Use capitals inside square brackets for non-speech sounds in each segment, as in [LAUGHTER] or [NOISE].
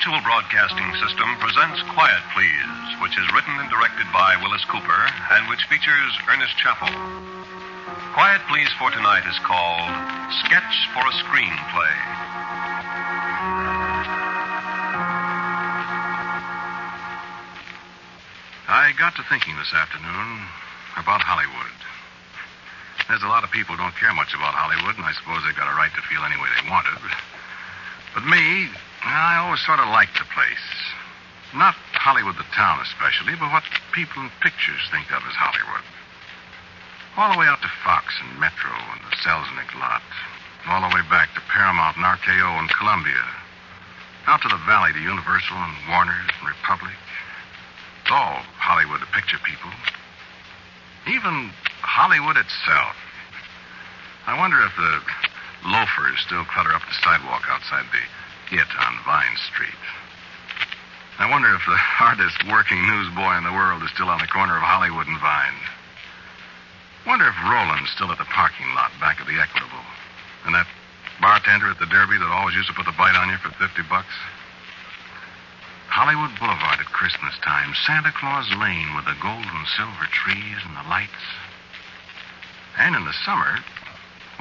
Mutual Broadcasting System presents Quiet Please, which is written and directed by Willis Cooper and which features Ernest Chappell. Quiet Please for tonight is called Sketch for a Screenplay. I got to thinking this afternoon about Hollywood. There's a lot of people who don't care much about Hollywood, and I suppose they've got a right to feel any way they wanted. But me, I always sort of liked the place. Not Hollywood, the town especially, but what people in pictures think of as Hollywood. All the way out to Fox and Metro and the Selznick lot. All the way back to Paramount and RKO and Columbia. Out to the Valley to Universal and Warner's and Republic. It's all Hollywood, the picture people. Even Hollywood itself. I wonder if the loafers still clutter up the sidewalk outside the It on Vine Street. I wonder if the hardest working newsboy in the world is still on the corner of Hollywood and Vine. Wonder if Roland's still at the parking lot back of the Equitable. And that bartender at the Derby that always used to put the bite on you for 50 bucks. Hollywood Boulevard at Christmas time, Santa Claus Lane with the gold and silver trees and the lights. And in the summer,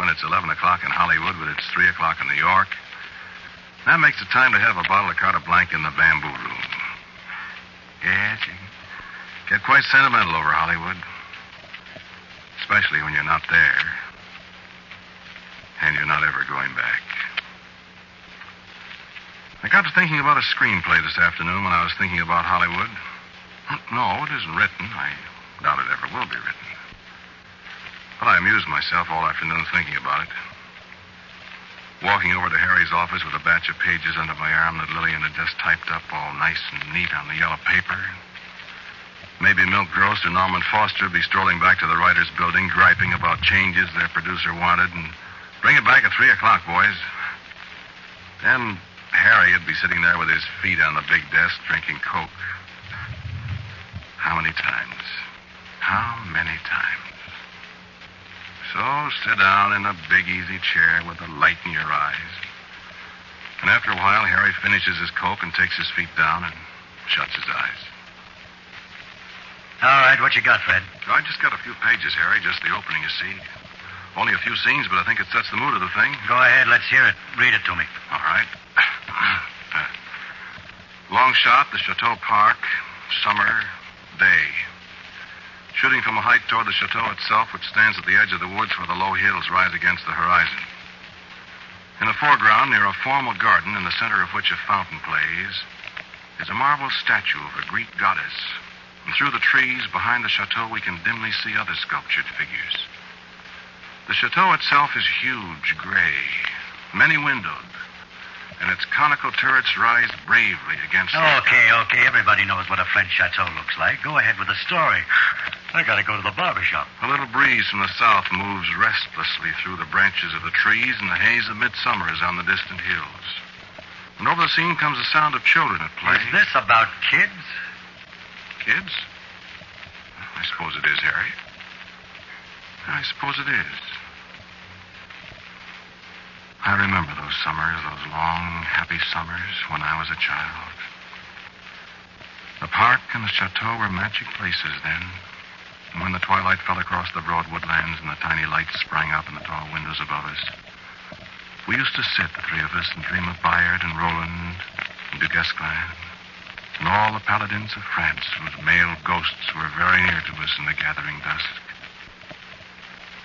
when it's 11 o'clock in Hollywood, but it's 3 o'clock in New York, that makes it time to have a bottle of Carta Blanca in the bamboo room. Yes, you get quite sentimental over Hollywood. Especially when you're not there. And you're not ever going back. I got to thinking about a screenplay this afternoon when I was thinking about Hollywood. [CLEARS THROAT] No, it isn't written. I doubt it ever will be written. But I amused myself all afternoon thinking about it. Walking over to Harry's office with a batch of pages under my arm that Lillian had just typed up all nice and neat on the yellow paper. Maybe Milt Gross or Norman Foster would be strolling back to the writer's building, griping about changes their producer wanted, and bring it back at 3 o'clock, boys. Then Harry would be sitting there with his feet on the big desk, drinking Coke. How many times? How many times? So sit down in a big easy chair with the light in your eyes. And after a while, Harry finishes his coke and takes his feet down and shuts his eyes. All right, what you got, Fred? I just got a few pages, Harry, just the opening, you see. Only a few scenes, but I think it sets the mood of the thing. Go ahead, let's hear it. Read it to me. All right. [CLEARS THROAT] Uh, long shot, the Chateau Park, summer, day. Shooting from a height toward the chateau itself, which stands at the edge of the woods where the low hills rise against the horizon. In the foreground, near a formal garden in the center of which a fountain plays, is a marble statue of a Greek goddess. And through the trees behind the chateau, we can dimly see other sculptured figures. The chateau itself is huge, gray, many windowed, and its conical turrets rise bravely against the Okay, okay. Everybody knows what a French chateau looks like. Go ahead with the story. I gotta go to the barber shop. A little breeze from the south moves restlessly through the branches of the trees, and the haze of midsummer is on the distant hills. And over the scene comes the sound of children at play. Is this about kids? Kids? I suppose it is, Harry. I suppose it is. I remember those summers, those long, happy summers when I was a child. The park and the chateau were magic places then. And when the twilight fell across the broad woodlands and the tiny lights sprang up in the tall windows above us, we used to sit, the three of us, and dream of Bayard and Roland and Du Guesclin and all the paladins of France whose male ghosts were very near to us in the gathering dusk.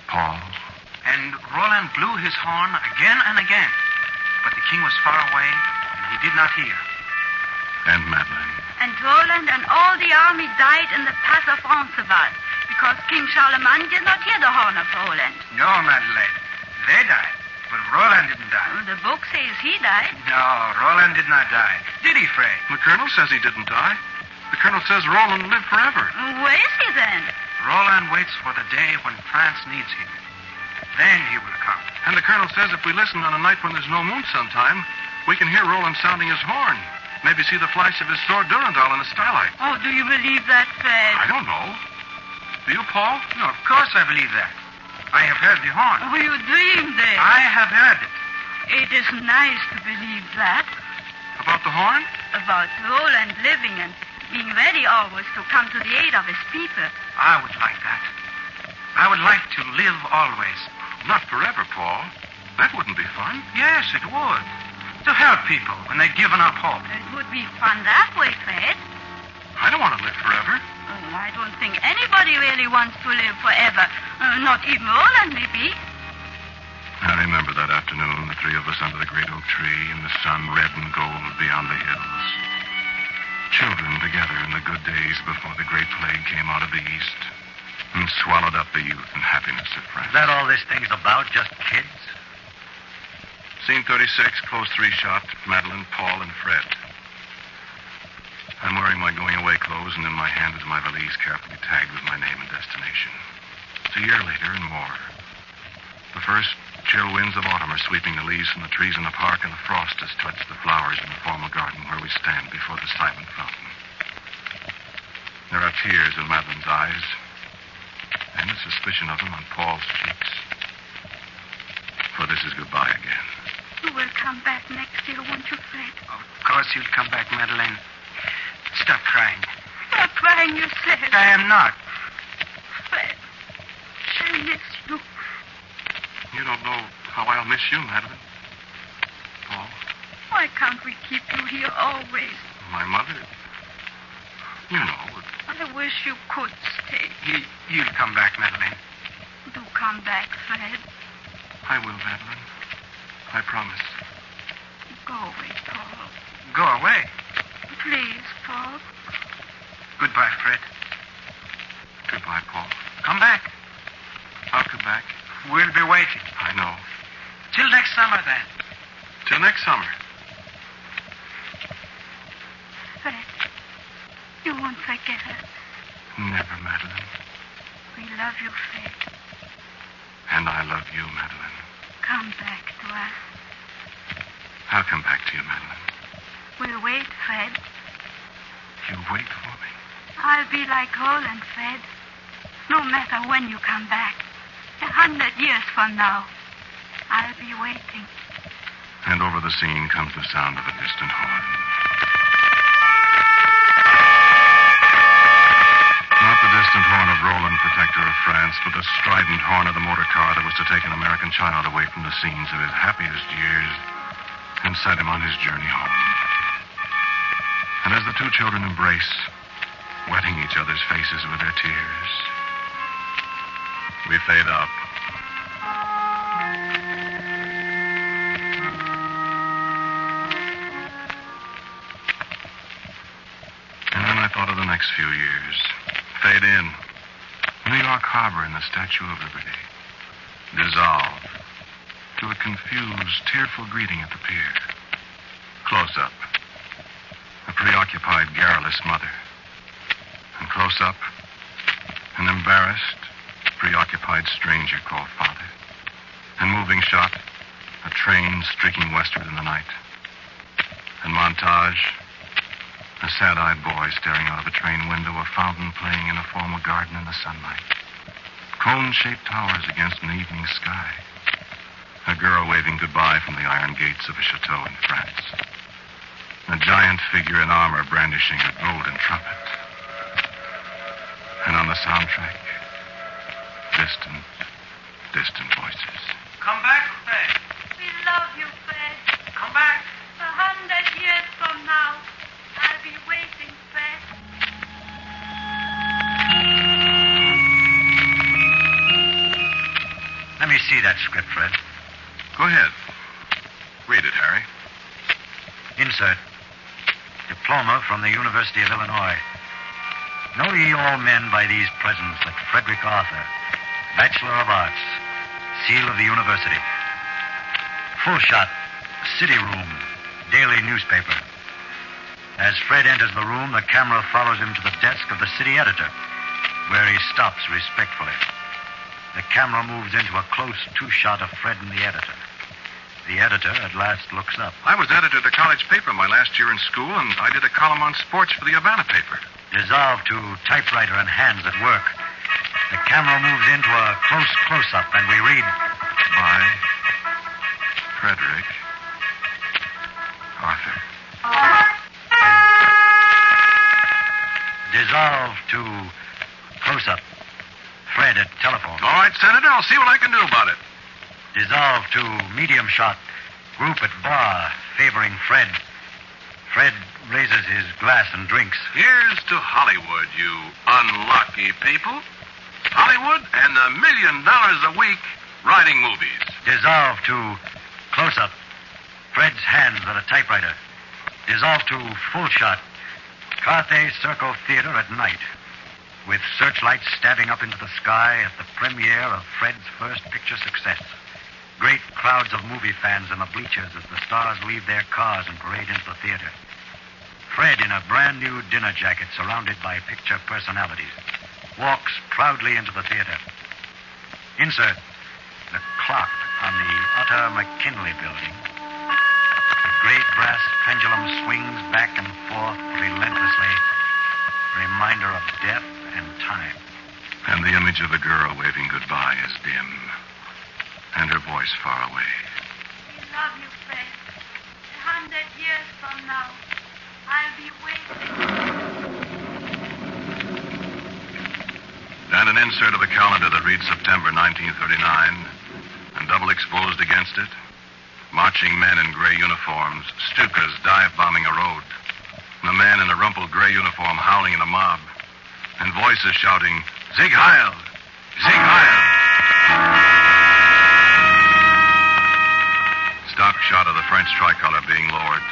Paul, And Roland blew his horn again and again. But the king was far away, and he did not hear. and Madeline. And Roland and all the army died in the pass of Roncesvalles because King Charlemagne did not hear the horn of Roland. No, Madeleine. They died. But Roland didn't die. Oh, the book says he died. No, Roland did not die. Did he, Fred? The colonel says he didn't die. The colonel says Roland lived forever. Where is he then? Roland waits for the day when France needs him. Then he will come. And the colonel says if we listen on a night when there's no moon sometime, we can hear Roland sounding his horn. Maybe see the flash of his sword Durandal in the starlight. Oh, do you believe that, Fred? I don't know. Do you, Paul? No, of course I believe that. I have heard the horn. Oh, you dreamed it. I have heard it. It is nice to believe that. About the horn? About Roland living and being ready always to come to the aid of his people. I would like that. I would like to live always. Not forever, Paul. That wouldn't be fun. Yes, it would. To help people when they've given up hope. It would be fun that way, Fred. I don't want to live forever. Oh, I don't think anybody really wants to live forever. Uh, not even Roland, maybe. I remember that afternoon, the three of us under the great oak tree, and the sun red and gold beyond the hills. Children together in the good days before the great plague came out of the east and swallowed up the youth and happiness of France. Is that all this thing's about? Just kids? Scene 36, close three shot, Madeline, Paul, and Fred. I'm wearing my going away clothes, and in my hand is my valise carefully tagged with my name and destination. It's a year later and more. The first chill winds of autumn are sweeping the leaves from the trees in the park, and the frost has touched the flowers in the formal garden where we stand before the silent fountain. There are tears in Madeline's eyes, and a suspicion of them on Paul's cheeks. For this is goodbye again. You will come back next year, won't you, Fred? Of course you'll come back, Madeleine. Stop crying. Stop crying, you said. I am not. Fred, I miss you. You don't know how I'll miss you, Madeline. Paul, Why can't we keep you here always? my mother. You know, I wish you could stay. He, you'll come back, Madeleine. Do come back, Fred. I will, Madeline. I promise. Go away, Paul. Go away. Please, Paul. Goodbye, Fred. Goodbye, Paul. Come back. I'll come back. We'll be waiting. I know. Till next summer, then. Till next summer. Fred, you won't forget us. Never, Madeline. We love you, Fred. And I love you, Madeline. Come back to us. I'll come back to you, Madeline. We'll wait, Fred. You wait for me. I'll be like Roland, Fred. No matter when you come back. A hundred years from now, I'll be waiting. And over the scene comes the sound of a distant horn. The distant horn of Roland, protector of France, but the strident horn of the motor car that was to take an American child away from the scenes of his happiest years and set him on his journey home. And as the two children embrace, wetting each other's faces with their tears, we fade out. And then I thought of the next few years. Fade in. New York Harbor and the Statue of Liberty. Dissolve to a confused, tearful greeting at the pier. Close up. A preoccupied, garrulous mother. And close up, an embarrassed, preoccupied stranger called father. And moving shot, a train streaking westward in the night. And montage, a sad-eyed boy staring out of a train window, a fountain playing in a formal garden in the sunlight. Cone-shaped towers against an evening sky. A girl waving goodbye from the iron gates of a chateau in France. A giant figure in armor brandishing a golden trumpet. And on the soundtrack, distant, distant voices. Come back, Fred. We love you, me see that script, Fred. Go ahead. Read it, Harry. Insert. Diploma from the University of Illinois. Know ye all men by these presents that Frederick Arthur, Bachelor of Arts, seal of the university. Full shot, city room, daily newspaper. As Fred enters the room, the camera follows him to the desk of the city editor, where he stops respectfully. The camera moves into a close two shot of Fred and the editor. The editor at last looks up. I was editor of the college paper my last year in school, and I did a column on sports for the Havana paper. Dissolved to typewriter and hands at work. The camera moves into a close close up, and we read By Frederick Arthur. Dissolve to close up. At telephone. All right, Senator, I'll see what I can do about it. Dissolve to medium shot. Group at bar, favoring Fred. Fred raises his glass and drinks. Here's to Hollywood, you unlucky people. Hollywood and a million dollars a week writing movies. Dissolve to close up. Fred's hands at a typewriter. Dissolve to full shot. Carthay Circle Theater at night. With searchlights stabbing up into the sky at the premiere of Fred's first picture success. Great crowds of movie fans in the bleachers as the stars leave their cars and parade into the theater. Fred, in a brand new dinner jacket surrounded by picture personalities, walks proudly into the theater. Insert the clock on the Utter McKinley building. The great brass pendulum swings back and forth relentlessly, reminder of death and time. And the image of the girl waving goodbye is dim. And her voice far away. We love you, Fred. A hundred years from now, I'll be waiting. And an insert of the calendar that reads September 1939. And double exposed against it, marching men in gray uniforms, Stukas dive bombing a road. And a man in a rumpled gray uniform howling in a mob. And voices shouting, Sieg Heil! Sieg Heil! Stock shot of the French tricolor being lowered.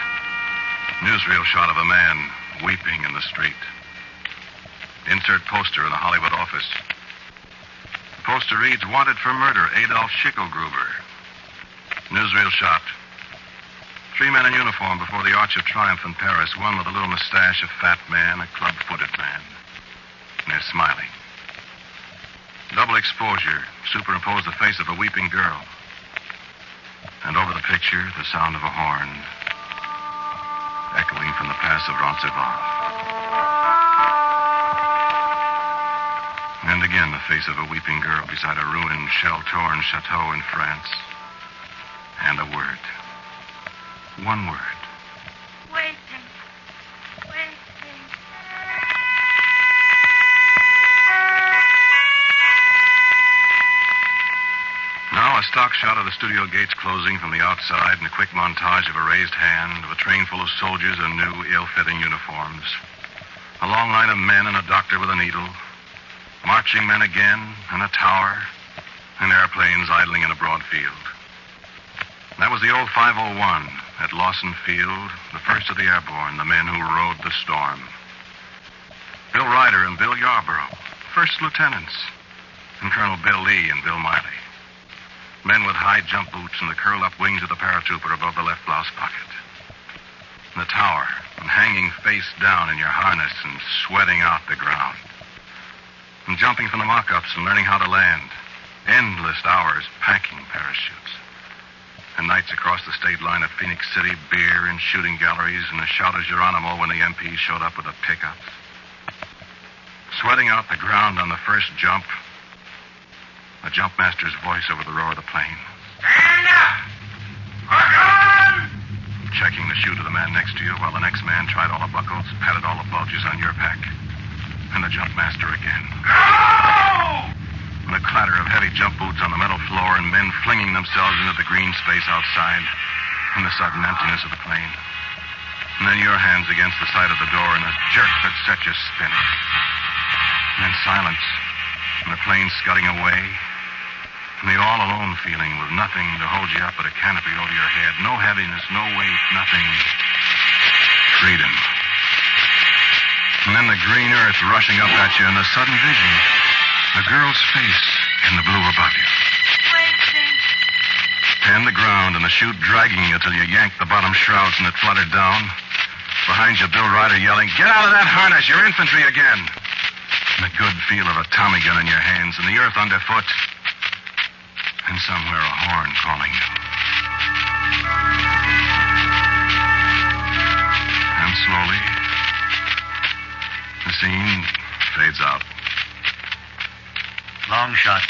Newsreel shot of a man weeping in the street. Insert poster in a Hollywood office. The poster reads, Wanted for murder, Adolf Schickelgruber. Newsreel shot. Three men in uniform before the Arch of Triumph in Paris. One with a little mustache, a fat man, a club-footed man. And smiling. Double exposure. Superimpose the face of a weeping girl. And over the picture, the sound of a horn echoing from the pass of Roncesvalles. And again the face of a weeping girl beside a ruined, shell-torn chateau in France. And a word. One word. Waiting. Waiting. Now a stock shot of the studio gates closing from the outside and a quick montage of a raised hand of a train full of soldiers in new, ill-fitting uniforms. A long line of men and a doctor with a needle. Marching men again, and a tower, and airplanes idling in a broad field. That was the old 501 at Lawson Field, the first of the airborne, the men who rode the storm. Bill Ryder and Bill Yarborough, first lieutenants, and Colonel Bill Lee and Bill Miley. Men with high jump boots and the curled up wings of the paratrooper above the left blouse pocket. In the tower, and hanging face down in your harness and sweating out the ground. And jumping from the mock ups and learning how to land. Endless hours packing parachutes. And nights across the state line at Phenix City, beer and shooting galleries, and a shout of Geronimo when the MP showed up with the pickups. Sweating out the ground on the first jump, the jump master's voice over the roar of the plane. Stand up! Hook on! Checking the chute of the man next to you while the next man tried all the buckles, patted all the bulges on your pack. And the jump master again. Go! And the clatter of heavy jump boots on the metal floor and men flinging themselves into the green space outside. And the sudden emptiness of the plane. And then your hands against the side of the door and a jerk that set you spinning. And then silence. And the plane scudding away. The all alone feeling with nothing to hold you up but a canopy over your head. No heaviness, no weight, nothing. Freedom. And then the green earth rushing up at you and the sudden vision. A girl's face in the blue above you. And the ground and the chute dragging you till you yanked the bottom shrouds and it fluttered down. Behind you, Bill Ryder yelling, Get out of that harness! You're infantry again! And the good feel of a Tommy gun in your hands and the earth underfoot. And somewhere a horn calling you. And slowly, the scene fades out. Long shot.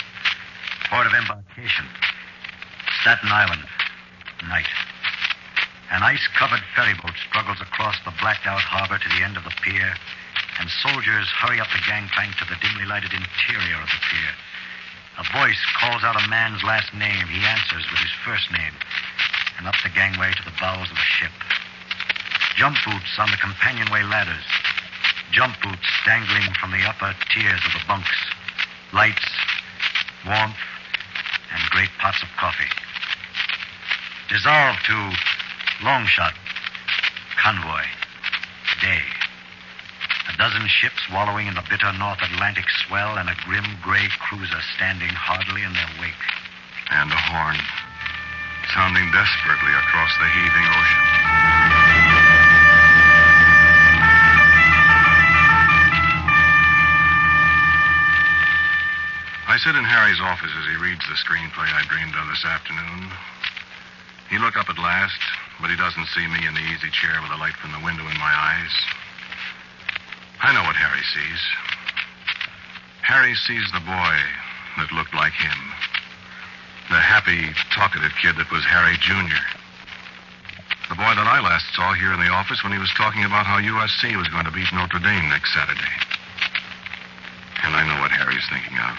Port of embarkation. Staten Island. Night. An ice covered ferry boat struggles across the blacked out harbor to the end of the pier, and soldiers hurry up the gangplank to the dimly lighted interior of the pier. A voice calls out a man's last name. He answers with his first name, and up the gangway to the bows of the ship. Jump boots on the companionway ladders. Jump boots dangling from the upper tiers of the bunks. Lights, warmth, and great pots of coffee. Dissolve to long shot, convoy, day. A dozen ships wallowing in the bitter North Atlantic swell and a grim gray cruiser standing hardly in their wake. And a horn, sounding desperately across the heaving ocean. I sit in Harry's office as he reads the screenplay I dreamed of this afternoon. He looked up at last, but he doesn't see me in the easy chair with the light from the window in my eyes. I know what Harry sees. Harry sees the boy that looked like him. The happy, talkative kid that was Harry Jr. The boy that I last saw here in the office when he was talking about how USC was going to beat Notre Dame next Saturday. And I know what Harry's thinking of.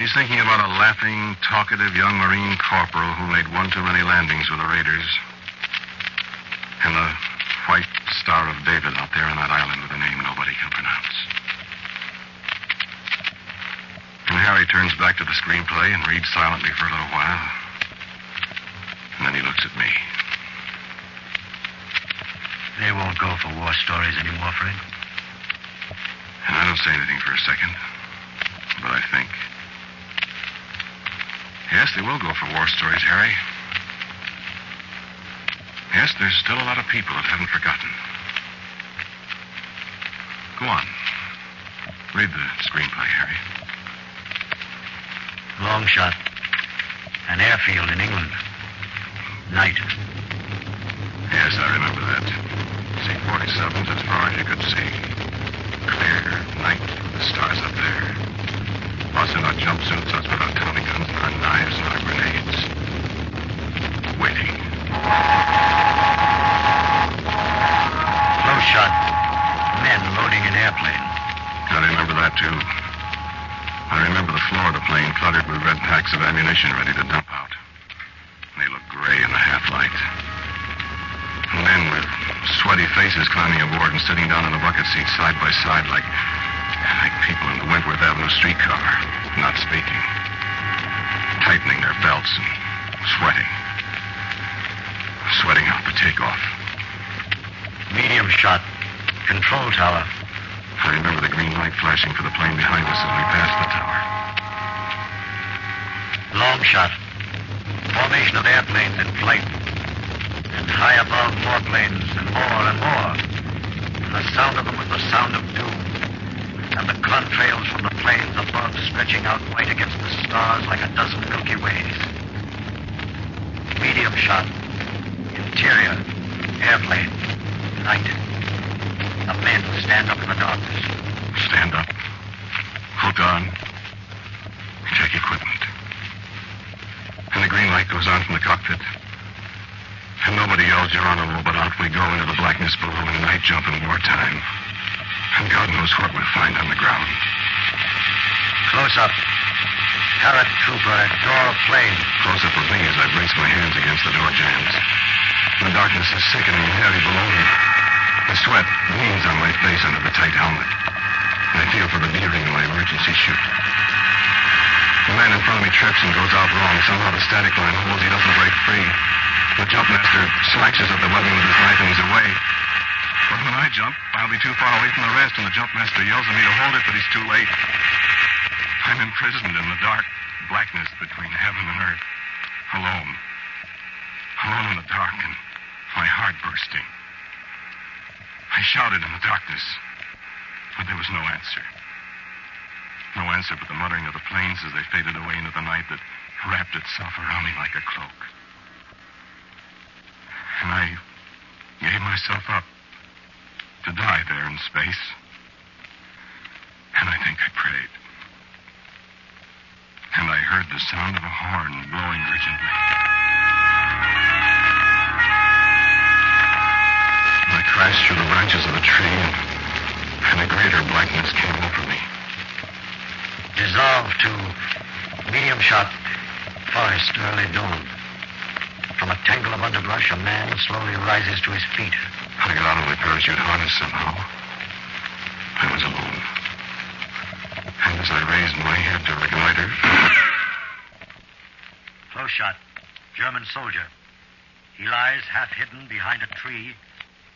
He's thinking about a laughing, talkative young Marine corporal who made one too many landings with the Raiders. And the Star of David out there on that island with a name nobody can pronounce. And Harry turns back to the screenplay and reads silently for a little while. And then he looks at me. They won't go for war stories anymore, Fred. And I don't say anything for a second. But I think. Yes, they will go for war stories, Harry. Yes, there's still a lot of people that haven't forgotten. Go on. Read the screenplay, Harry. Long shot. An airfield in England. Night. Yes, I remember that. C 47s as far as you could see. Clear night, the stars up there. Us in our jumpsuits, us with our Tommy guns and our knives and our grenades. Waiting. Close shot. Men loading an airplane. I remember that, too. I remember the floor of the plane cluttered with red packs of ammunition ready to dump out. They looked gray in the half-light. Men with sweaty faces climbing aboard and sitting down in the bucket seats side by side like, like people in the Wentworth Avenue streetcar, not speaking. Tightening their belts and sweating. Sweating out for takeoff. Medium shot. Control tower. I remember the green light flashing for the plane behind us as we passed the tower. Long shot. Formation of airplanes in flight. And high above, more planes, and more and more. And the sound of them was the sound of doom. And the contrails from the planes above stretching out white against the stars like a dozen Milky Ways. Medium shot. Interior. Airplane. Night. The men stand up in the darkness. Stand up. Hold on. Check equipment. And the green light goes on from the cockpit. And nobody yells Geronimo, but out we go into the blackness below in night jump in wartime. And God knows what we'll find on the ground. Close up. Paratrooper at door of plane. Close up with me as I brace my hands against the door jambs. The darkness is sickening and heavy below me. The sweat gleams on my face under the tight helmet. I feel for the D-ring of my emergency chute. The man in front of me trips and goes out wrong. Somehow the static line holds. He doesn't break free. The jumpmaster slashes at the webbing with his knife and he's away. But when I jump, I'll be too far away from the rest, and the jumpmaster yells at me to hold it, but he's too late. I'm imprisoned in the dark blackness between heaven and earth. Alone. Alone in the dark and my heart bursting. I shouted in the darkness, but there was no answer. No answer but the muttering of the planes as they faded away into the night that wrapped itself around me like a cloak. And I gave myself up to die there in space. And I think I prayed. And I heard the sound of a horn blowing urgently. Crashed through the branches of a tree, and, and a greater blackness came over me. Dissolve to medium shot forest early dawn. From a tangle of underbrush, a man slowly rises to his feet. I got out of my parachute harness somehow. I was alone. And as I raised my head to reconnoiter, Close shot. German soldier. He lies half hidden behind a tree,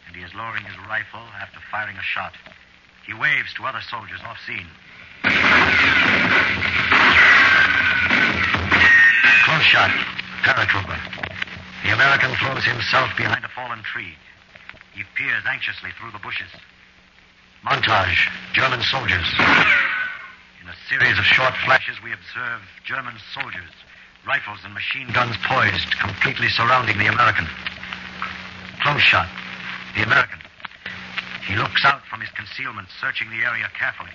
and he is lowering his rifle after firing a shot. He waves to other soldiers off scene. Close shot. Paratrooper. The American throws himself behind a fallen tree. He peers anxiously through the bushes. Montage. German soldiers. In a series of short flashes, we observe German soldiers, rifles and machine guns poised, completely surrounding the American. Close shot. The American. He looks out from his concealment, searching the area carefully.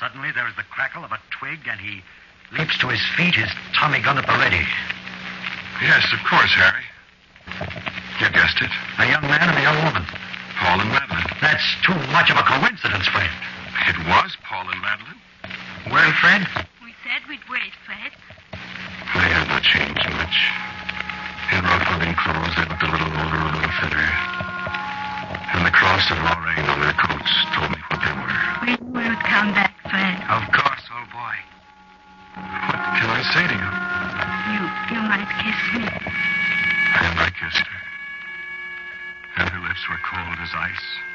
Suddenly, there is the crackle of a twig, and he leaps to his feet, his Tommy gun at the ready. yes, of course, Harry. You guessed it. A young man and a young woman. Paul and Madeline. That's too much of a coincidence, Fred. It was Paul and Madeline. Well, Fred? We said we'd wait, Fred. They had not changed much. In rough And the cross Lorraine on their coats told me what they were. We knew you'd come back, Fred. Of course, old boy. What can I say to you? You, you might kiss me. And I kissed her. And her lips were cold as ice.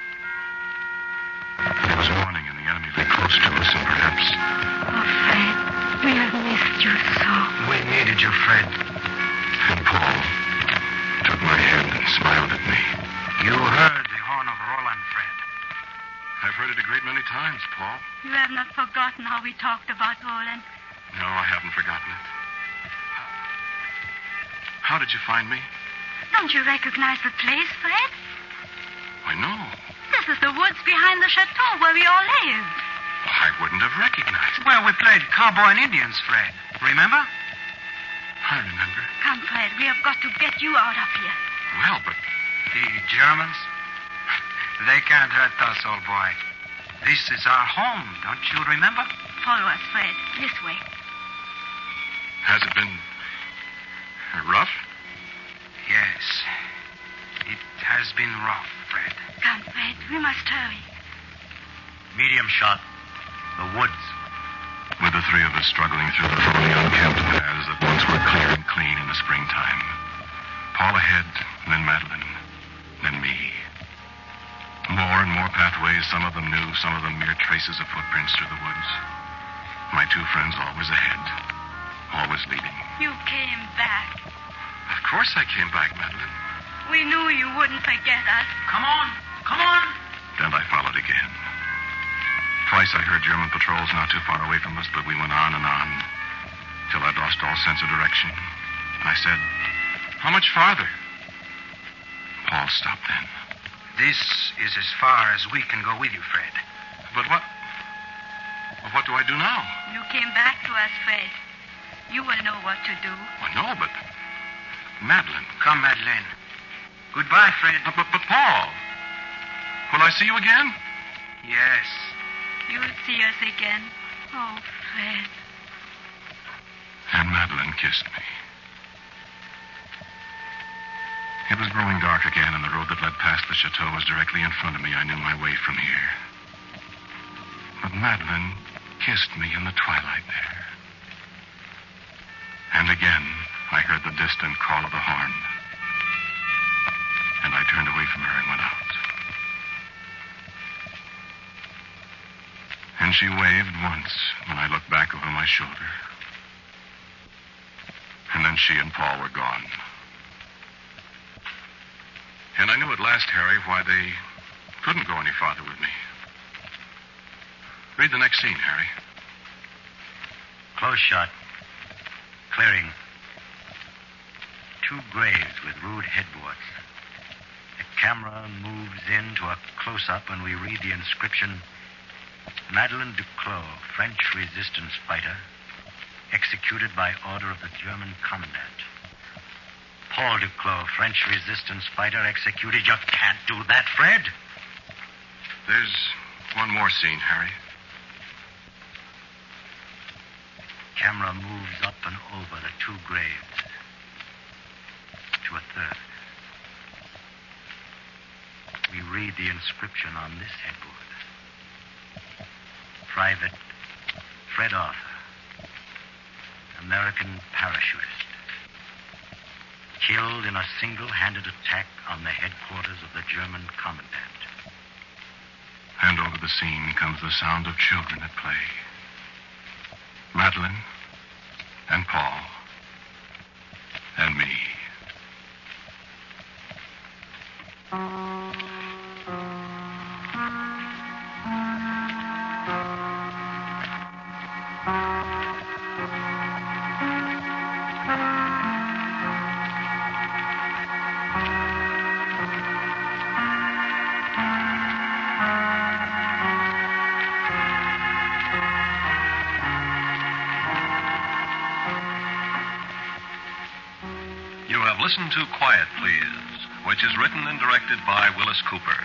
Heard horn of Roland, Fred. I've heard it a great many times, Paul. You have not forgotten how we talked about Roland. No, I haven't forgotten it. How did you find me? Don't you recognize the place, Fred? I know. This is the woods behind the chateau where we all live. I wouldn't have recognized it. Well, we played cowboy and Indians, Fred. Remember? I remember. Come, Fred, we have got to get you out of here. Well, but The Germans? They can't hurt us, old boy. This is our home, don't you remember? Follow us, Fred. This way. has it been rough? Yes. It has been rough, Fred. Come, Fred. We must hurry. Medium shot. The woods. With the three of us struggling through the lonely, unkempt paths that once were clear and clean in the springtime. Paul ahead, then Madeline, then me. More and more pathways, some of them new, some of them mere traces of footprints through the woods. My two friends always ahead, always leading. You came back. Of course I came back, Madeline. We knew you wouldn't forget us. Come on. Come on. Then I followed again. Twice I heard German patrols not too far away from us, but we went on and on till I'd lost all sense of direction. I said, How much farther? Paul stopped then. This is as far as we can go with you, Fred. But what? well, what do I do now? You came back to us, Fred. You will know what to do. Well, no, but Madeline. Come, Madeline. Goodbye, Fred. But, but, but Paul. Will I see you again? Yes. You'll see us again. Oh, Fred. And Madeline kissed me. It was growing dark again, and the road that led past the chateau was directly in front of me. I knew my way from here. But Madeline kissed me in the twilight there. And again, I heard the distant call of the horn. And I turned away from her and went out. And she waved once when I looked back over my shoulder. And then she and Paul were gone. And I knew at last, Harry, why they couldn't go any farther with me. Read the next scene, Harry. Close shot. Clearing. Two graves with rude headboards. The camera moves in to a close up and we read the inscription Madeleine Duclos, French resistance fighter, executed by order of the German commandant. Paul Duclos, French resistance fighter, executed. You can't do that, Fred. There's one more scene, Harry. Camera moves up and over the two graves to a third. We read the inscription on this headboard Private Fred Arthur, American parachutist, killed in a single handed attack on the headquarters of the German commandant. And over the scene comes the sound of children at play. Madeline and Paul have listened to Quiet Please, which is written and directed by Willis Cooper.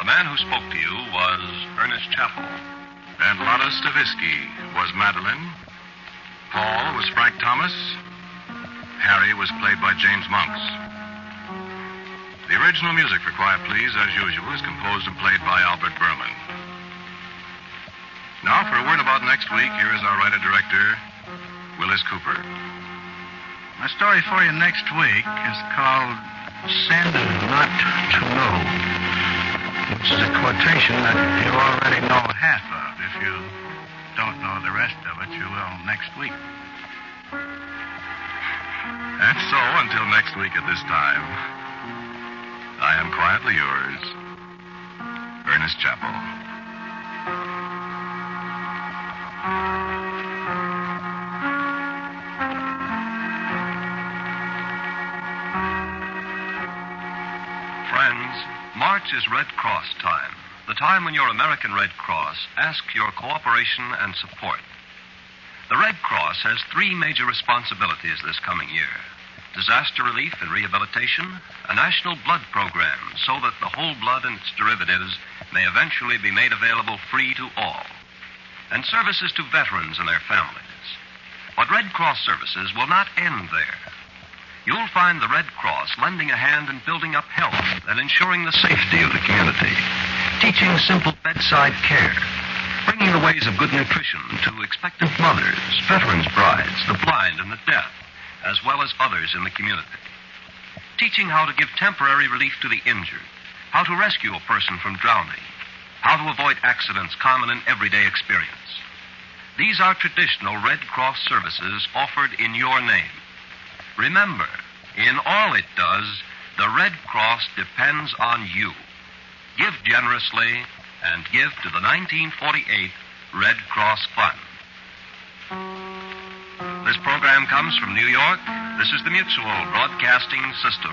The man who spoke to you was Ernest Chappell. And Lotta Stavisky was Madeline. Paul was Frank Thomas. Harry was played by James Monks. The original music for Quiet Please, as usual, is composed and played by Albert Buhrman. Now, for a word about next week, here is our writer-director, Willis Cooper. My story for you next week is called Send Not to Know, which is a quotation that you already know half of. If you don't know the rest of it, you will next week. And so, until next week at this time, I am quietly yours, Ernest Chappell. March is Red Cross time, the time when your American Red Cross asks your cooperation and support. The Red Cross has three major responsibilities this coming year disaster relief and rehabilitation, a national blood program so that the whole blood and its derivatives may eventually be made available free to all, and services to veterans and their families. But Red Cross services will not end there. You'll find the Red Cross lending a hand in building up health and ensuring the safety of the community, teaching simple bedside care, bringing the ways of good nutrition to expectant mothers, veterans' brides, the blind and the deaf, as well as others in the community. Teaching how to give temporary relief to the injured, how to rescue a person from drowning, how to avoid accidents common in everyday experience. These are traditional Red Cross services offered in your name. Remember, in all it does, the Red Cross depends on you. Give generously and give to the 1948 Red Cross Fund. This program comes from New York. This is the Mutual Broadcasting System.